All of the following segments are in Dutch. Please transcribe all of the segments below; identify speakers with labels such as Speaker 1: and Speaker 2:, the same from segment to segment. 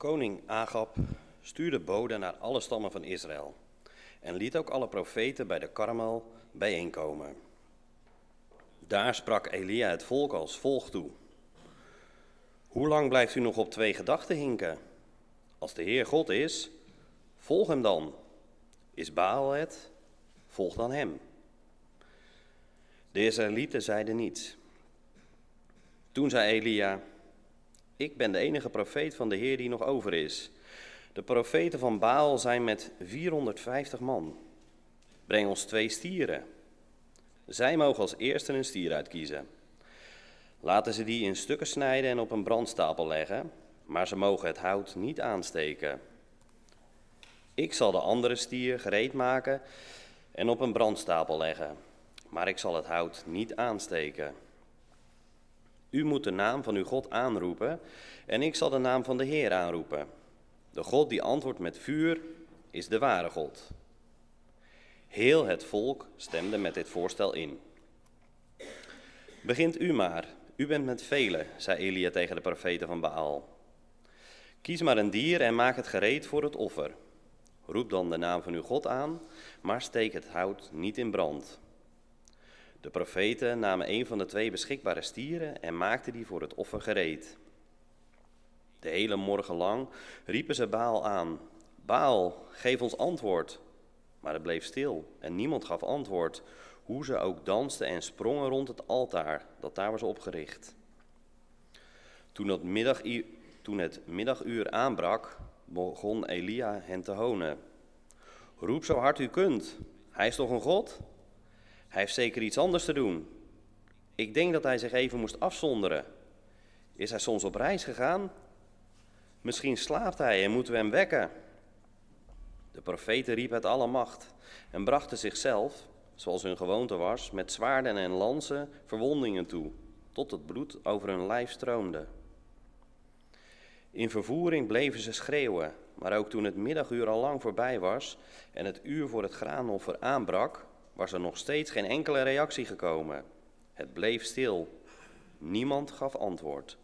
Speaker 1: Koning Agab stuurde boden naar alle stammen van Israël en liet ook alle profeten bij de Karmel bijeenkomen. Daar sprak Elia het volk als volgt toe. Hoe lang blijft u nog op twee gedachten hinken? Als de Heer God is, volg hem dan. Is Baal het? Volg dan hem. De Israëlieten zeiden niets. Toen zei Elia, ik ben de enige profeet van de Heer die nog over is. De profeten van Baal zijn met 450 man. Breng ons twee stieren. Zij mogen als eerste een stier uitkiezen. Laten ze die in stukken snijden en op een brandstapel leggen, maar ze mogen het hout niet aansteken. Ik zal de andere stier gereed maken en op een brandstapel leggen, maar ik zal het hout niet aansteken. U moet de naam van uw God aanroepen en ik zal de naam van de Heer aanroepen. De God die antwoordt met vuur is de ware God. Heel het volk stemde met dit voorstel in. Begint u maar, u bent met velen, zei Elia tegen de profeten van Baal. Kies maar een dier en maak het gereed voor het offer. Roep dan de naam van uw God aan, maar steek het hout niet in brand. De profeten namen een van de twee beschikbare stieren en maakten die voor het offer gereed. De hele morgen lang riepen ze Baal aan: Baal, geef ons antwoord. Maar het bleef stil en niemand gaf antwoord, hoe ze ook dansten en sprongen rond het altaar dat daar was opgericht. Toen het, middaguur, toen het middaguur aanbrak, begon Elia hen te honen. Roep zo hard u kunt, hij is toch een God? Hij heeft zeker iets anders te doen. Ik denk dat hij zich even moest afzonderen. Is hij soms op reis gegaan? Misschien slaapt hij en moeten we hem wekken. De profeten riepen het alle macht en brachten zichzelf, zoals hun gewoonte was, met zwaarden en lansen verwondingen toe, tot het bloed over hun lijf stroomde. In vervoering bleven ze schreeuwen, maar ook toen het middaguur al lang voorbij was en het uur voor het graanoffer aanbrak, was er nog steeds geen enkele reactie gekomen. Het bleef stil. Niemand gaf antwoord.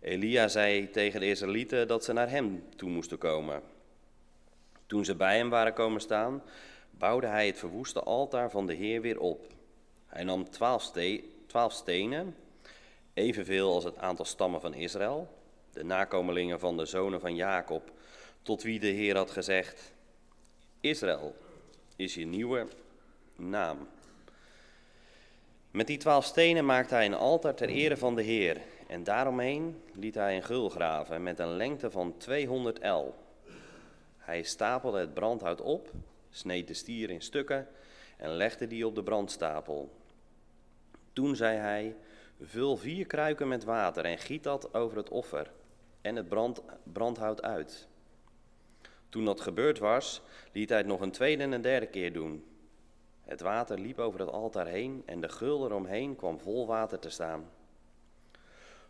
Speaker 1: Elia zei tegen de Israëlieten dat ze naar hem toe moesten komen. Toen ze bij hem waren komen staan, bouwde hij het verwoeste altaar van de Heer weer op. Hij nam twaalf, ste twaalf stenen, evenveel als het aantal stammen van Israël, de nakomelingen van de zonen van Jacob, tot wie de Heer had gezegd: Israël is je nieuwe naam. Met die twaalf stenen maakte hij een altaar ter ere van de Heer. En daaromheen liet hij een gul graven met een lengte van 200 el. Hij stapelde het brandhout op, sneed de stier in stukken en legde die op de brandstapel. Toen zei hij: Vul vier kruiken met water en giet dat over het offer en het brand, brandhout uit. Toen dat gebeurd was, liet hij het nog een tweede en een derde keer doen. Het water liep over het altaar heen en de gul eromheen kwam vol water te staan.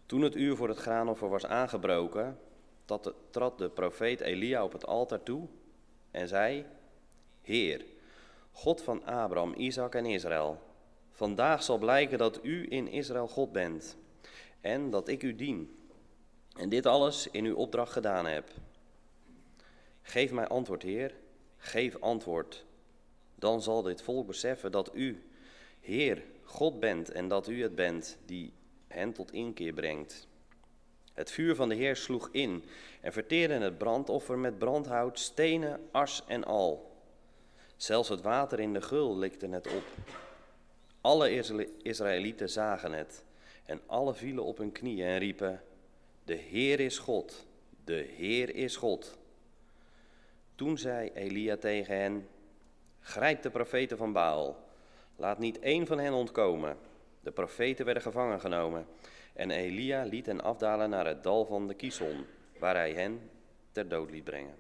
Speaker 1: Toen het uur voor het graanoffer was aangebroken, trad de profeet Elia op het altaar toe en zei: Heer, God van Abraham, Isaac en Israël, vandaag zal blijken dat u in Israël God bent en dat ik u dien en dit alles in uw opdracht gedaan heb. Geef mij antwoord, Heer, geef antwoord. Dan zal dit volk beseffen dat u, Heer, God bent en dat u het bent die hen tot inkeer brengt. Het vuur van de Heer sloeg in en verteerde het brandoffer met brandhout, stenen, as en al. Zelfs het water in de gul likte het op. Alle Israëlieten zagen het en alle vielen op hun knieën en riepen: De Heer is God, de Heer is God. Toen zei Elia tegen hen: Grijp de profeten van Baal. Laat niet één van hen ontkomen. De profeten werden gevangen genomen. En Elia liet hen afdalen naar het dal van de Kison, waar hij hen ter dood liet brengen.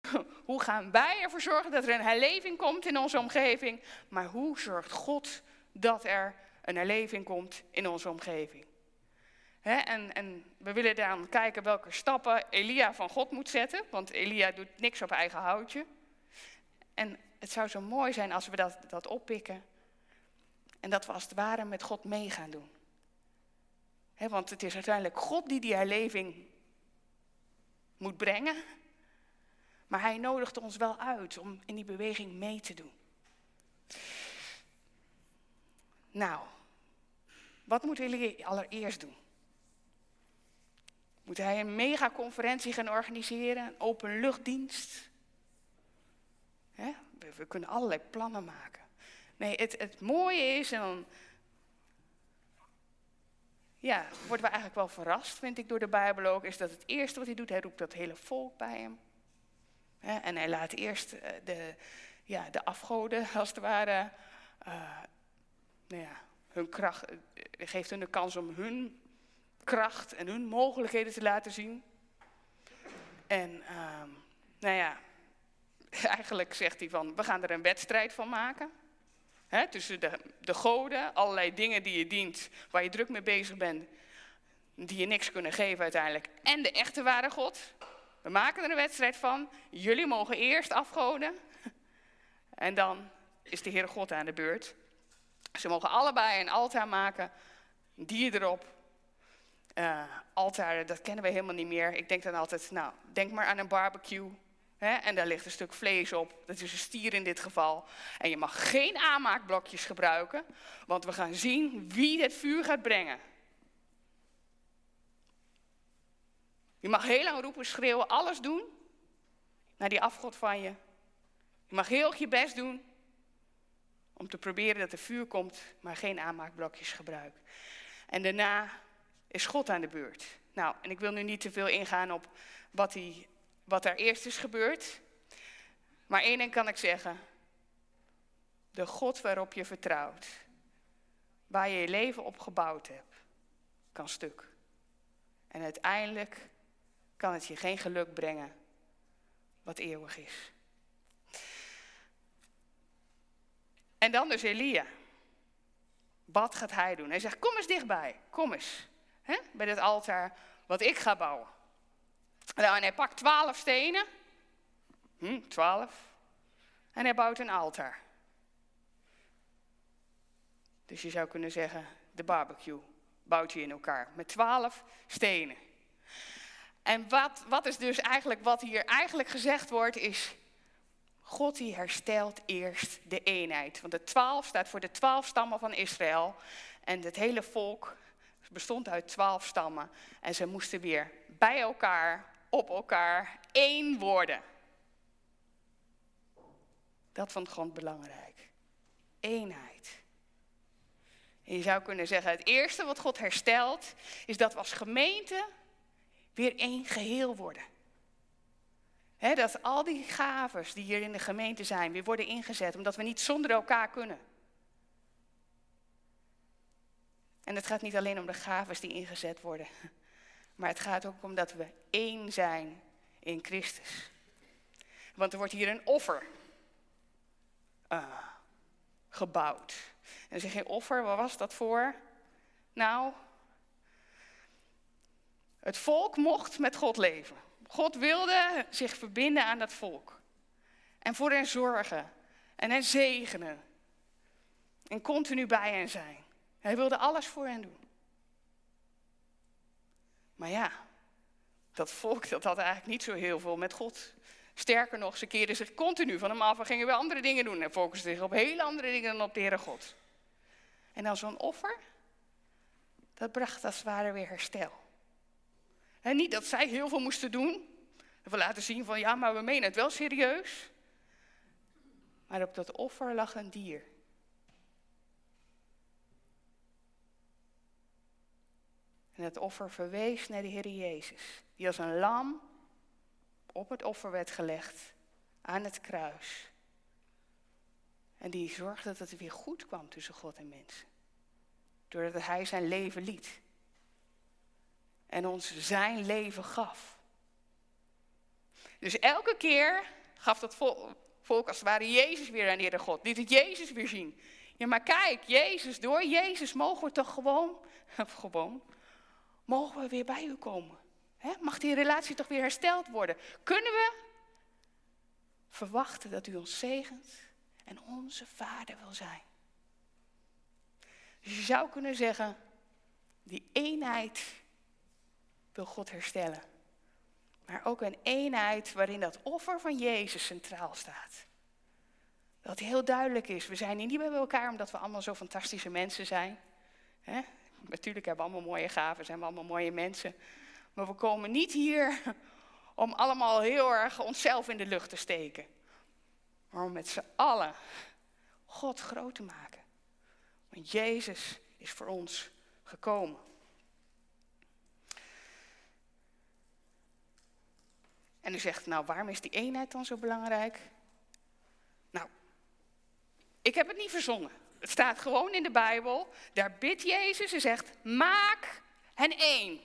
Speaker 2: Hoe gaan wij ervoor zorgen dat er een herleving komt in onze omgeving? Maar hoe zorgt God dat er een herleving komt in onze omgeving? En, en, we willen dan kijken welke stappen Elia van God moet zetten, want Elia doet niks op eigen houtje. En het zou zo mooi zijn als we dat, dat oppikken en dat we als het ware met God mee gaan doen. want het is uiteindelijk God die die herleving moet brengen. Maar hij nodigt ons wel uit om in die beweging mee te doen. Nou, wat moeten jullie allereerst doen? Moet hij een megaconferentie gaan organiseren, een openluchtdienst? We, kunnen allerlei plannen maken. Nee, het, het mooie is, en dan ja, worden we eigenlijk wel verrast, vind ik, door de Bijbel ook, is dat het eerste wat hij doet, hij roept dat hele volk bij hem. en hij laat eerst eh, de, ja, de afgoden, als het ware, uh, nou ja, hun kracht, eh, geeft hun de kans om hun kracht en hun mogelijkheden te laten zien. En uh, nou ja, eigenlijk zegt hij van, we gaan er een wedstrijd van maken. He, tussen de, de goden, allerlei dingen die je dient, waar je druk mee bezig bent, die je niks kunnen geven uiteindelijk. En de echte ware God. We maken er een wedstrijd van. Jullie mogen eerst afgoden. En dan is de Heere God aan de beurt. Ze mogen allebei een altaar maken, dier erop. Uh, dat kennen we helemaal niet meer. Ik denk dan altijd, nou, denk maar aan een barbecue. Hè? En daar ligt een stuk vlees op. Dat is een stier in dit geval. En je mag geen aanmaakblokjes gebruiken, want we gaan zien wie het vuur gaat brengen. Je mag heel lang roepen, schreeuwen, alles doen naar die afgod van je. Je mag heel je best doen om te proberen dat er vuur komt, maar geen aanmaakblokjes gebruiken. En daarna is God aan de beurt. Nou, en ik wil nu niet te veel ingaan op wat, hij, wat er eerst is gebeurd. Maar één ding kan ik zeggen. De God waarop je vertrouwt, waar je je leven op gebouwd hebt, kan stuk. En uiteindelijk kan het je geen geluk brengen wat eeuwig is. En dan dus Elia. Wat gaat hij doen? Hij zegt, kom eens dichtbij, kom eens. Hè? Bij dit altaar wat ik ga bouwen. Nou, en hij pakt twaalf stenen. Hm, twaalf. En hij bouwt een altaar. Dus je zou kunnen zeggen, de barbecue bouwt hij in elkaar. Met twaalf stenen. En wat, wat is dus eigenlijk, wat hier eigenlijk gezegd wordt, is... God die herstelt eerst de eenheid. Want de twaalf staat voor de twaalf stammen van Israël. En het hele volk bestond uit twaalf stammen. En ze moesten weer bij elkaar, op elkaar, één worden. Dat vond God belangrijk. Eenheid. En je zou kunnen zeggen, het eerste wat God herstelt, is dat we als gemeente weer één geheel worden. dat al die gaves die hier in de gemeente zijn, weer worden ingezet, omdat we niet zonder elkaar kunnen. En het gaat niet alleen om de gaves die ingezet worden, maar het gaat ook om dat we één zijn in Christus. Want er wordt hier een offer uh, gebouwd. En dan zeg je, offer, wat was dat voor? Nou, het volk mocht met God leven. God wilde zich verbinden aan dat volk. En voor hen zorgen. En hen zegenen. En continu bij hen zijn. Hij wilde alles voor hen doen. Maar ja, dat volk dat had eigenlijk niet zo heel veel met God. Sterker nog, ze keerden zich continu van hem af en gingen weer andere dingen doen. En focusten zich op hele andere dingen dan op de Heere God. En dan zo'n offer, dat bracht als het ware weer herstel. En niet dat zij heel veel moesten doen. We laten zien van ja, maar we menen het wel serieus. Maar op dat offer lag een dier. Het offer verwees naar de Heer Jezus, die als een lam op het offer werd gelegd aan het kruis. En die zorgde dat het weer goed kwam tussen God en mensen. Doordat hij zijn leven liet. En ons zijn leven gaf. Dus elke keer gaf dat volk als het ware Jezus weer aan de Heer God. Liet het Jezus weer zien. Ja, maar kijk, Jezus, door Jezus mogen we toch gewoon, gewoon, mogen we weer bij u komen? Mag die relatie toch weer hersteld worden? Kunnen we verwachten dat u ons zegent en onze vader wil zijn? Dus je zou kunnen zeggen, Die eenheid wil God herstellen. Maar ook een eenheid waarin dat offer van Jezus centraal staat. Dat heel duidelijk is, we zijn hier niet bij elkaar omdat we allemaal zo fantastische mensen zijn. Natuurlijk hebben we allemaal mooie gaven, zijn we allemaal mooie mensen. Maar we komen niet hier om allemaal heel erg onszelf in de lucht te steken. Maar om met z'n allen God groot te maken. Want Jezus is voor ons gekomen. En u zegt, nou waarom is die eenheid dan zo belangrijk? Nou, ik heb het niet verzonnen. Het staat gewoon in de Bijbel. Daar bidt Jezus en zegt, maak hen één.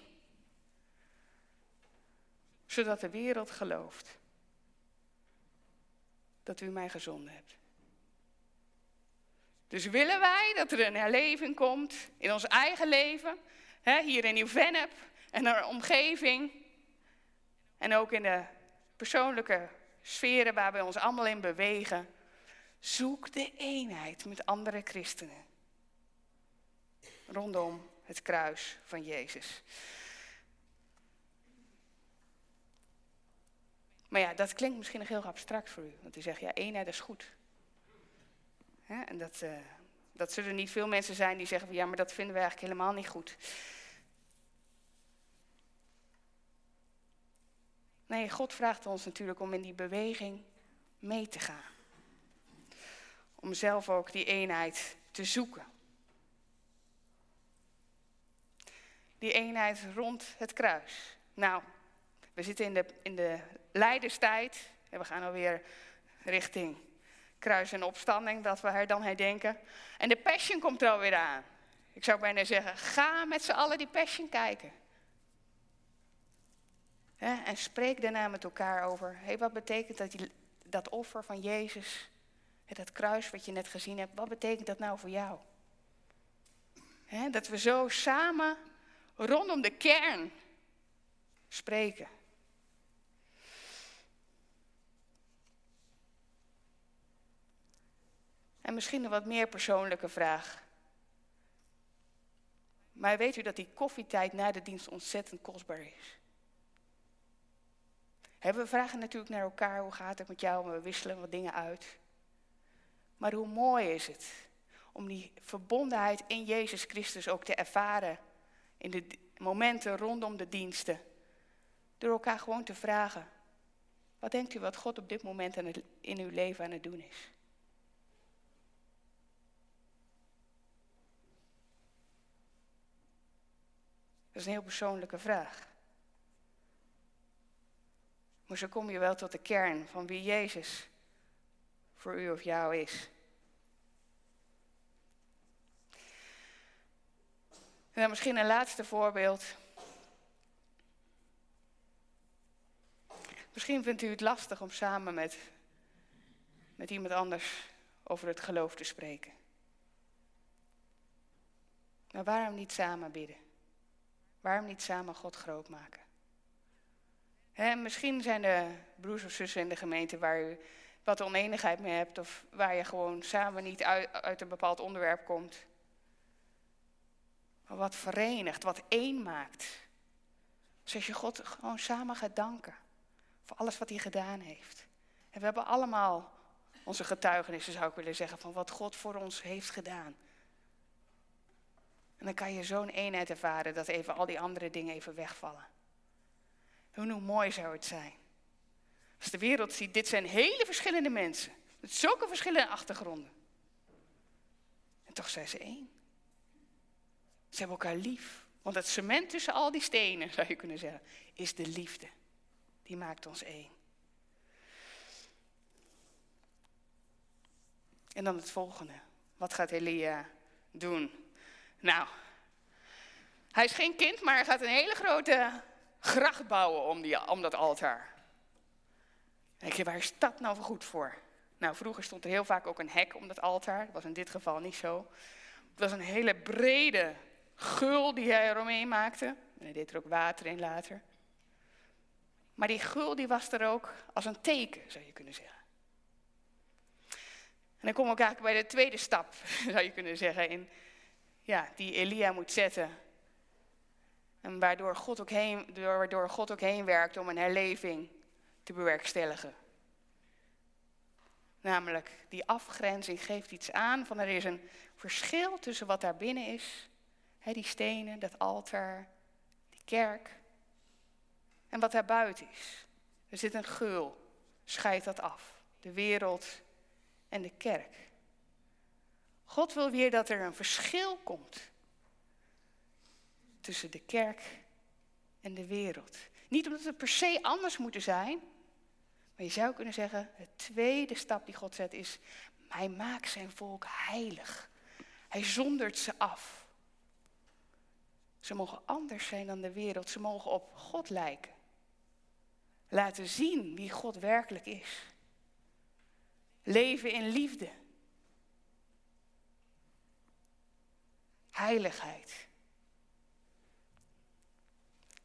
Speaker 2: Zodat de wereld gelooft dat u mij gezonden hebt. Dus willen wij dat er een herleving komt in ons eigen leven, hè, hier in uw Vennep en de omgeving, en ook in de persoonlijke sferen waar we ons allemaal in bewegen, zoek de eenheid met andere christenen rondom het kruis van Jezus. Maar ja, dat klinkt misschien nog heel abstract voor u. Want u zegt, ja, eenheid is goed. en dat, uh, dat zullen niet veel mensen zijn die zeggen, ja, maar dat vinden we eigenlijk helemaal niet goed. Nee, God vraagt ons natuurlijk om in die beweging mee te gaan. Om zelf ook die eenheid te zoeken. Die eenheid rond het kruis. Nou, we zitten in de, in de lijdenstijd. En we gaan alweer richting kruis en opstanding, dat we haar dan herdenken. En de Passion komt er alweer aan. Ik zou bijna zeggen, ga met z'n allen die Passion kijken. en spreek daarna met elkaar over, hey, wat betekent dat, die, dat offer van Jezus, dat kruis wat je net gezien hebt, wat betekent dat nou voor jou? dat we zo samen rondom de kern spreken. En misschien een wat meer persoonlijke vraag. Maar weet u dat die koffietijd na de dienst ontzettend kostbaar is? we vragen natuurlijk naar elkaar, hoe gaat het met jou? We wisselen wat dingen uit. Maar hoe mooi is het om die verbondenheid in Jezus Christus ook te ervaren in de momenten rondom de diensten. Door elkaar gewoon te vragen, wat denkt u wat God op dit moment in uw leven aan het doen is? Dat is een heel persoonlijke vraag. Maar zo kom je wel tot de kern van wie Jezus voor u of jou is. En dan misschien een laatste voorbeeld. Misschien vindt u het lastig om samen met, met iemand anders over het geloof te spreken. Maar waarom niet samen bidden? Waarom niet samen God groot maken? misschien zijn er broers of zussen in de gemeente waar u wat oneenigheid mee hebt, of waar je gewoon samen niet uit, uit een bepaald onderwerp komt. Maar wat verenigt, wat één maakt. Dus als je God gewoon samen gaat danken voor alles wat hij gedaan heeft. En we hebben allemaal onze getuigenissen, zou ik willen zeggen, van wat God voor ons heeft gedaan. En dan kan je zo'n eenheid ervaren dat even al die andere dingen even wegvallen. En hoe mooi zou het zijn. Als de wereld ziet, dit zijn hele verschillende mensen. Met zulke verschillende achtergronden. En toch zijn ze één. Ze hebben elkaar lief. Want het cement tussen al die stenen, zou je kunnen zeggen, is de liefde. Die maakt ons één. En dan het volgende. Wat gaat Elia doen? Nou, hij is geen kind, maar hij gaat een hele grote gracht bouwen om, die, om dat altaar. Denk je, waar is dat nou goed voor? Nou, vroeger stond er heel vaak ook een hek om dat altaar. Dat was in dit geval niet zo. Het was een hele brede gul die hij eromheen maakte. En hij deed er ook water in later. Maar die gul die was er ook als een teken, zou je kunnen zeggen. En dan kom ik eigenlijk bij de tweede stap, zou je kunnen zeggen, in, ja, die Elia moet zetten En waardoor God ook heen, waardoor God ook heen werkt om een herleving te bewerkstelligen. Namelijk, die afgrenzing geeft iets aan van er is een verschil tussen wat daar binnen is, hè, die stenen, dat altaar, die kerk, en wat daar buiten is. Er zit een geul, scheidt dat af. De wereld en de kerk. God wil weer dat er een verschil komt tussen de kerk en de wereld. Niet omdat het per se anders moeten zijn, maar je zou kunnen zeggen, de tweede stap die God zet is, hij maakt zijn volk heilig. Hij zondert ze af. Ze mogen anders zijn dan de wereld, ze mogen op God lijken. Laten zien wie God werkelijk is. Leven in liefde. Heiligheid.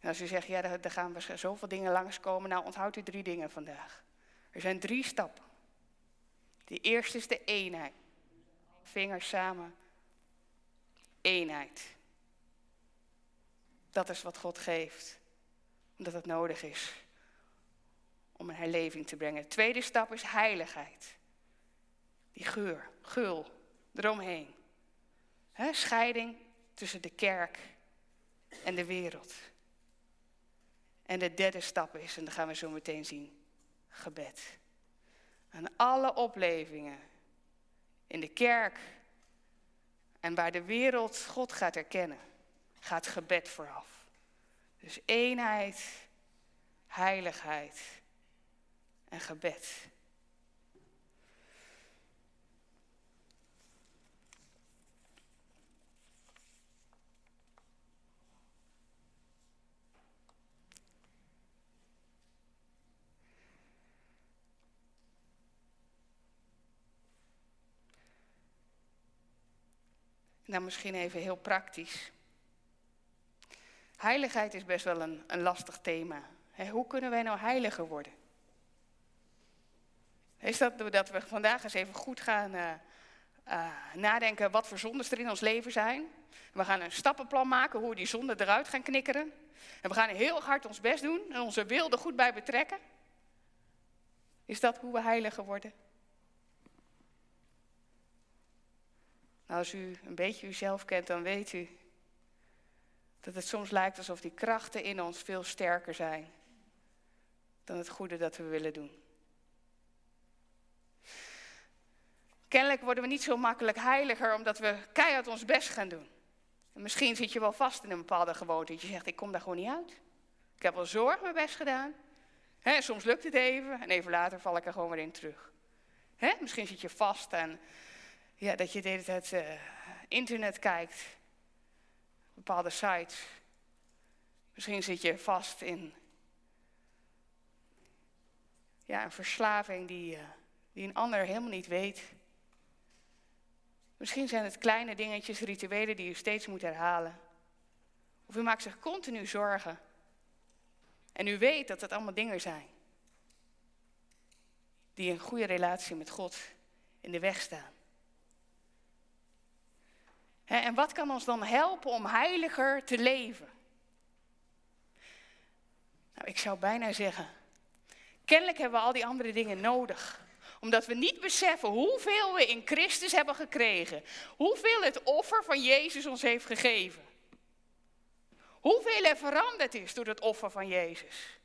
Speaker 2: En als u zegt, ja, daar gaan zoveel dingen langskomen, nou onthoud u drie dingen vandaag. Er zijn drie stappen. De eerste is de eenheid. Vingers samen. Eenheid. Dat is wat God geeft, omdat het nodig is om een herleving te brengen. De tweede stap is heiligheid. Die geur, gul, eromheen. He, scheiding tussen de kerk en de wereld. En de derde stap is, en dat gaan we zo meteen zien, gebed. Aan alle oplevingen in de kerk en waar de wereld God gaat erkennen, gaat gebed vooraf. Dus eenheid, heiligheid en gebed. Nou, misschien even heel praktisch. Heiligheid is best wel een, een lastig thema. hoe kunnen wij nou heiliger worden? Is dat dat we vandaag eens even goed gaan uh, uh, nadenken wat voor zondes er in ons leven zijn. We gaan een stappenplan maken hoe we die zonden eruit gaan knikkeren. En we gaan heel hard ons best doen en onze wil er goed bij betrekken. Is dat hoe we heiliger worden? Nou, als u een beetje uzelf kent, dan weet u dat het soms lijkt alsof die krachten in ons veel sterker zijn dan het goede dat we willen doen. Kennelijk worden we niet zo makkelijk heiliger omdat we keihard ons best gaan doen. En misschien zit je wel vast in een bepaalde gewoonte. Je zegt, ik kom daar gewoon niet uit. Ik heb wel zorg mijn best gedaan. soms lukt het even en even later val ik er gewoon weer in terug. misschien zit je vast en ja, dat je de hele tijd uh, internet kijkt. Bepaalde sites. Misschien zit je vast in ja, een verslaving die, uh, die een ander helemaal niet weet. Misschien zijn het kleine dingetjes, rituelen die u steeds moet herhalen. Of u maakt zich continu zorgen. En u weet dat het allemaal dingen zijn die een goede relatie met God in de weg staan. En wat kan ons dan helpen om heiliger te leven? Nou, ik zou bijna zeggen, kennelijk hebben we al die andere dingen nodig. Omdat we niet beseffen hoeveel we in Christus hebben gekregen. Hoeveel het offer van Jezus ons heeft gegeven. Hoeveel er veranderd is door het offer van Jezus.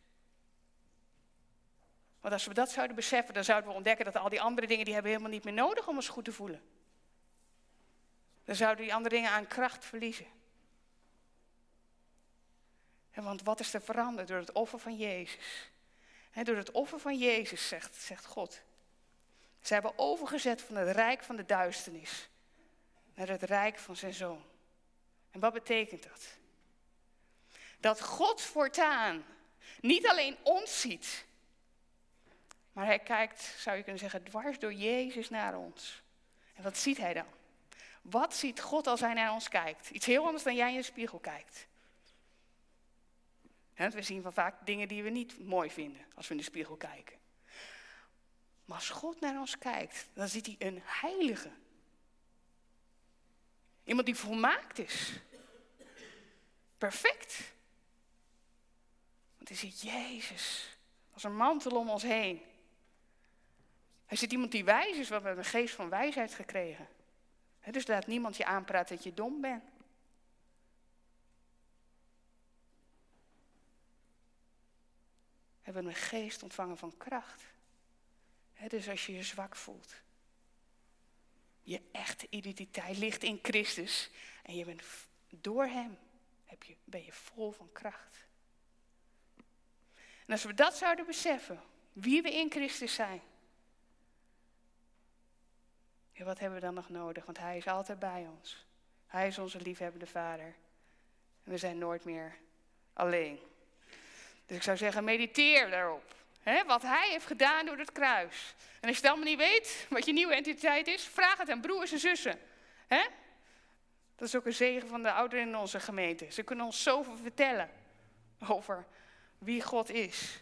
Speaker 2: Want als we dat zouden beseffen, dan zouden we ontdekken dat al die andere dingen, die hebben helemaal niet meer nodig om ons goed te voelen dan zouden die andere dingen aan kracht verliezen. want wat is er veranderd door het offer van Jezus? door het offer van Jezus, zegt, zegt God. Ze hebben overgezet van het rijk van de duisternis naar het rijk van zijn zoon. En wat betekent dat? Dat God voortaan niet alleen ons ziet, maar hij kijkt, zou je kunnen zeggen, dwars door Jezus naar ons. En wat ziet hij dan? Wat ziet God als hij naar ons kijkt? Iets heel anders dan jij in de spiegel kijkt. we zien van vaak dingen die we niet mooi vinden als we in de spiegel kijken. Maar als God naar ons kijkt, dan ziet hij een heilige. Iemand die volmaakt is. Perfect. Er zit Jezus als een mantel om ons heen. Er zit iemand die wijs is, want we hebben een geest van wijsheid gekregen. Dus laat niemand je aanpraten dat je dom bent. We hebben een geest ontvangen van kracht. dus als je je zwak voelt. Je echte identiteit ligt in Christus. En je bent door Hem heb je, ben je vol van kracht. En als we dat zouden beseffen, wie we in Christus zijn. Ja, wat hebben we dan nog nodig? Want Hij is altijd bij ons. Hij is onze liefhebbende Vader. En we zijn nooit meer alleen. Dus ik zou zeggen, mediteer daarop. Wat Hij heeft gedaan door het kruis. En als je het allemaal niet weet, wat je nieuwe identiteit is, vraag het aan broers en zussen. Dat is ook een zegen van de ouderen in onze gemeente. Ze kunnen ons zoveel vertellen over wie God is.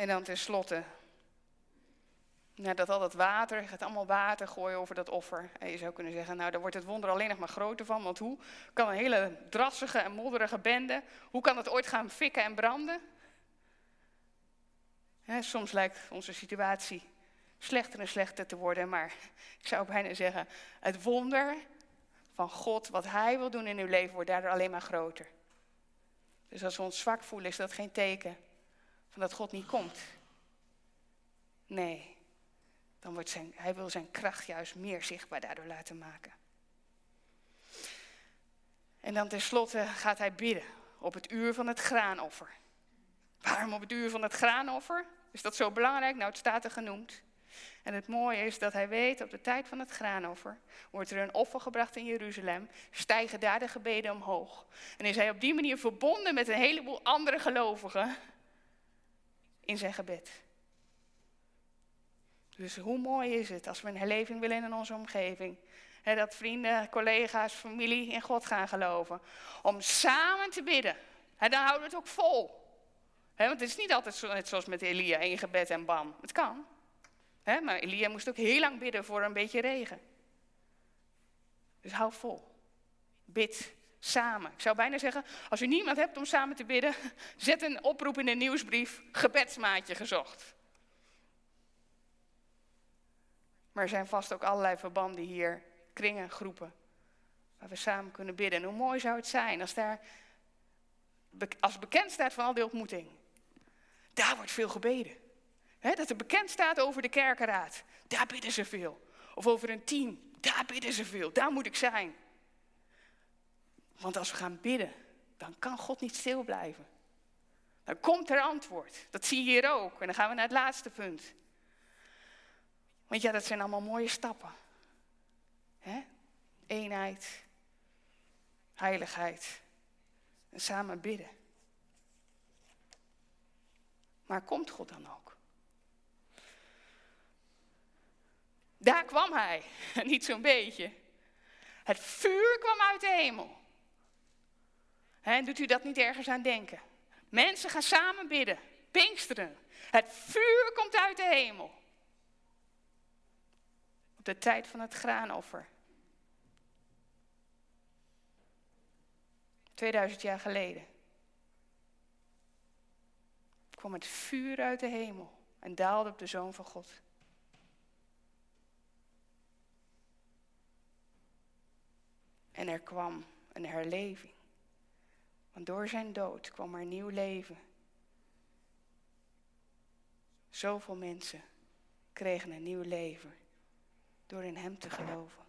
Speaker 2: En dan tenslotte, nadat al dat water, gaat allemaal water gooien over dat offer. En je zou kunnen zeggen, nou daar wordt het wonder alleen nog maar groter van. Want hoe kan een hele drassige en modderige bende, hoe kan het ooit gaan fikken en branden? soms lijkt onze situatie slechter en slechter te worden. Maar ik zou bijna zeggen, het wonder van God, wat Hij wil doen in uw leven, wordt daardoor alleen maar groter. Dus als we ons zwak voelen, is dat geen teken dat God niet komt. Nee, dan wordt zijn, Hij wil zijn kracht juist meer zichtbaar daardoor laten maken. En dan tenslotte gaat hij bidden op het uur van het graanoffer. Waarom op het uur van het graanoffer? Is dat zo belangrijk? Nou, het staat er genoemd. En het mooie is dat hij weet, op de tijd van het graanoffer, wordt er een offer gebracht in Jeruzalem, stijgen daar de gebeden omhoog. En is hij op die manier verbonden met een heleboel andere gelovigen in zijn gebed. Dus hoe mooi is het als we een herleving willen in onze omgeving. dat vrienden, collega's, familie in God gaan geloven. Om samen te bidden. dan houden we het ook vol. want het is niet altijd zo, net zoals met Elia, één gebed en bam. Het kan maar Elia moest ook heel lang bidden voor een beetje regen. Dus hou vol. Bid samen. Ik zou bijna zeggen, als u niemand hebt om samen te bidden, zet een oproep in de nieuwsbrief, gebedsmaatje gezocht. Maar er zijn vast ook allerlei verbanden hier, kringen, groepen, waar we samen kunnen bidden. En hoe mooi zou het zijn als daar, als bekend staat van al die ontmoeting, daar wordt veel gebeden dat er bekend staat over de kerkenraad. Daar bidden ze veel. Of over een team. Daar bidden ze veel. Daar moet ik zijn. Want als we gaan bidden, dan kan God niet stil blijven. Dan komt er antwoord. Dat zie je hier ook. En dan gaan we naar het laatste punt. Want ja, dat zijn allemaal mooie stappen. He? Eenheid, heiligheid en samen bidden. Maar komt God dan ook? Daar kwam hij, niet zo'n beetje. Het vuur kwam uit de hemel. He, doet u dat niet ergens aan denken? Mensen gaan samen bidden, pinksteren. Het vuur komt uit de hemel. Op de tijd van het graanoffer. 2000 jaar geleden. kwam het vuur uit de hemel en daalde op de Zoon van God. En er kwam een herleving. Want door zijn dood kwam er nieuw leven. Zoveel mensen kregen een nieuw leven door in hem te geloven.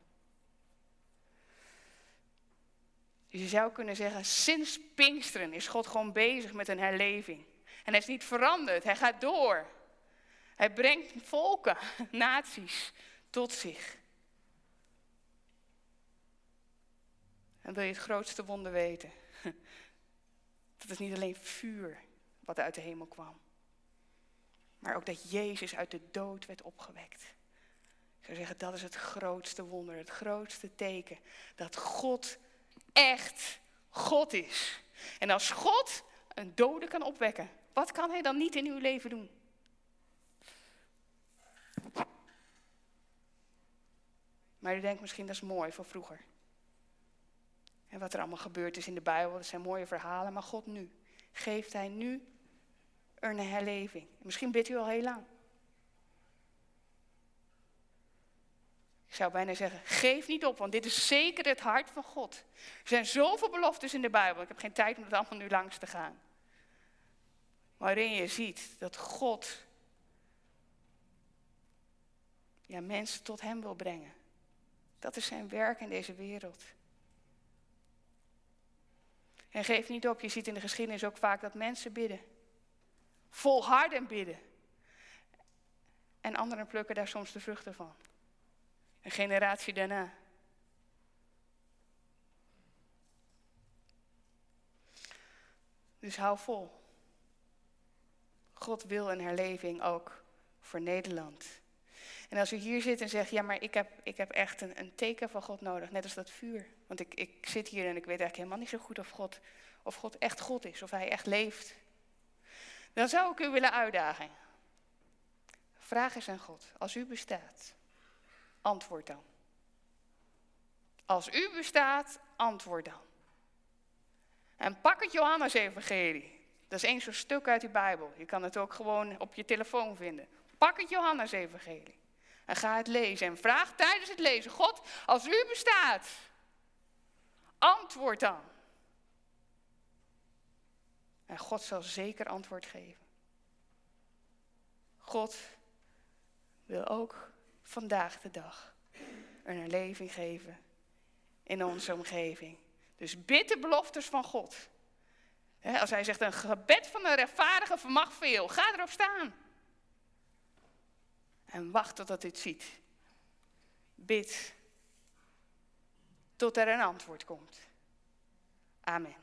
Speaker 2: Dus je zou kunnen zeggen, sinds Pinksteren is God gewoon bezig met een herleving. En hij is niet veranderd, hij gaat door. Hij brengt volken, naties tot zich. En wil je het grootste wonder weten? Dat het niet alleen vuur wat uit de hemel kwam. Maar ook dat Jezus uit de dood werd opgewekt. Ik zou zeggen, dat is het grootste wonder, het grootste teken. Dat God echt God is. En als God een dode kan opwekken, wat kan hij dan niet in uw leven doen? Maar u denkt misschien dat is mooi van vroeger. En wat er allemaal gebeurd is in de Bijbel, dat zijn mooie verhalen. Maar God nu, geeft Hij nu een herleving. Misschien bidt u al heel lang. Ik zou bijna zeggen, geef niet op, want dit is zeker het hart van God. Er zijn zoveel beloftes in de Bijbel. Ik heb geen tijd om het allemaal nu langs te gaan. Waarin je ziet dat God ja, mensen tot Hem wil brengen. Dat is zijn werk in deze wereld. En geef niet op, je ziet in de geschiedenis ook vaak dat mensen bidden. Volharden bidden. En anderen plukken daar soms de vruchten van. Een generatie daarna. Dus hou vol. God wil een herleving ook voor Nederland. En als u hier zit en zegt, ja, maar ik heb, ik heb echt een, een teken van God nodig, net als dat vuur. Want ik, ik zit hier en ik weet eigenlijk helemaal niet zo goed of God, of God echt God is, of Hij echt leeft. Dan zou ik u willen uitdagen. Vraag eens aan God, als u bestaat, antwoord dan. Als u bestaat, antwoord dan. En pak het Johannes-evangelie. Dat is één zo'n stuk uit die Bijbel. Je kan het ook gewoon op je telefoon vinden. Pak het Johannes-evangelie. En ga het lezen. En vraag tijdens het lezen: God, als u bestaat, antwoord dan. En God zal zeker antwoord geven. God wil ook vandaag de dag een herleving geven in onze omgeving. Dus bid de beloftes van God. als hij zegt, een gebed van een rechtvaardige vermag veel. Ga erop staan. En wacht totdat u het ziet. Bid tot er een antwoord komt. Amen.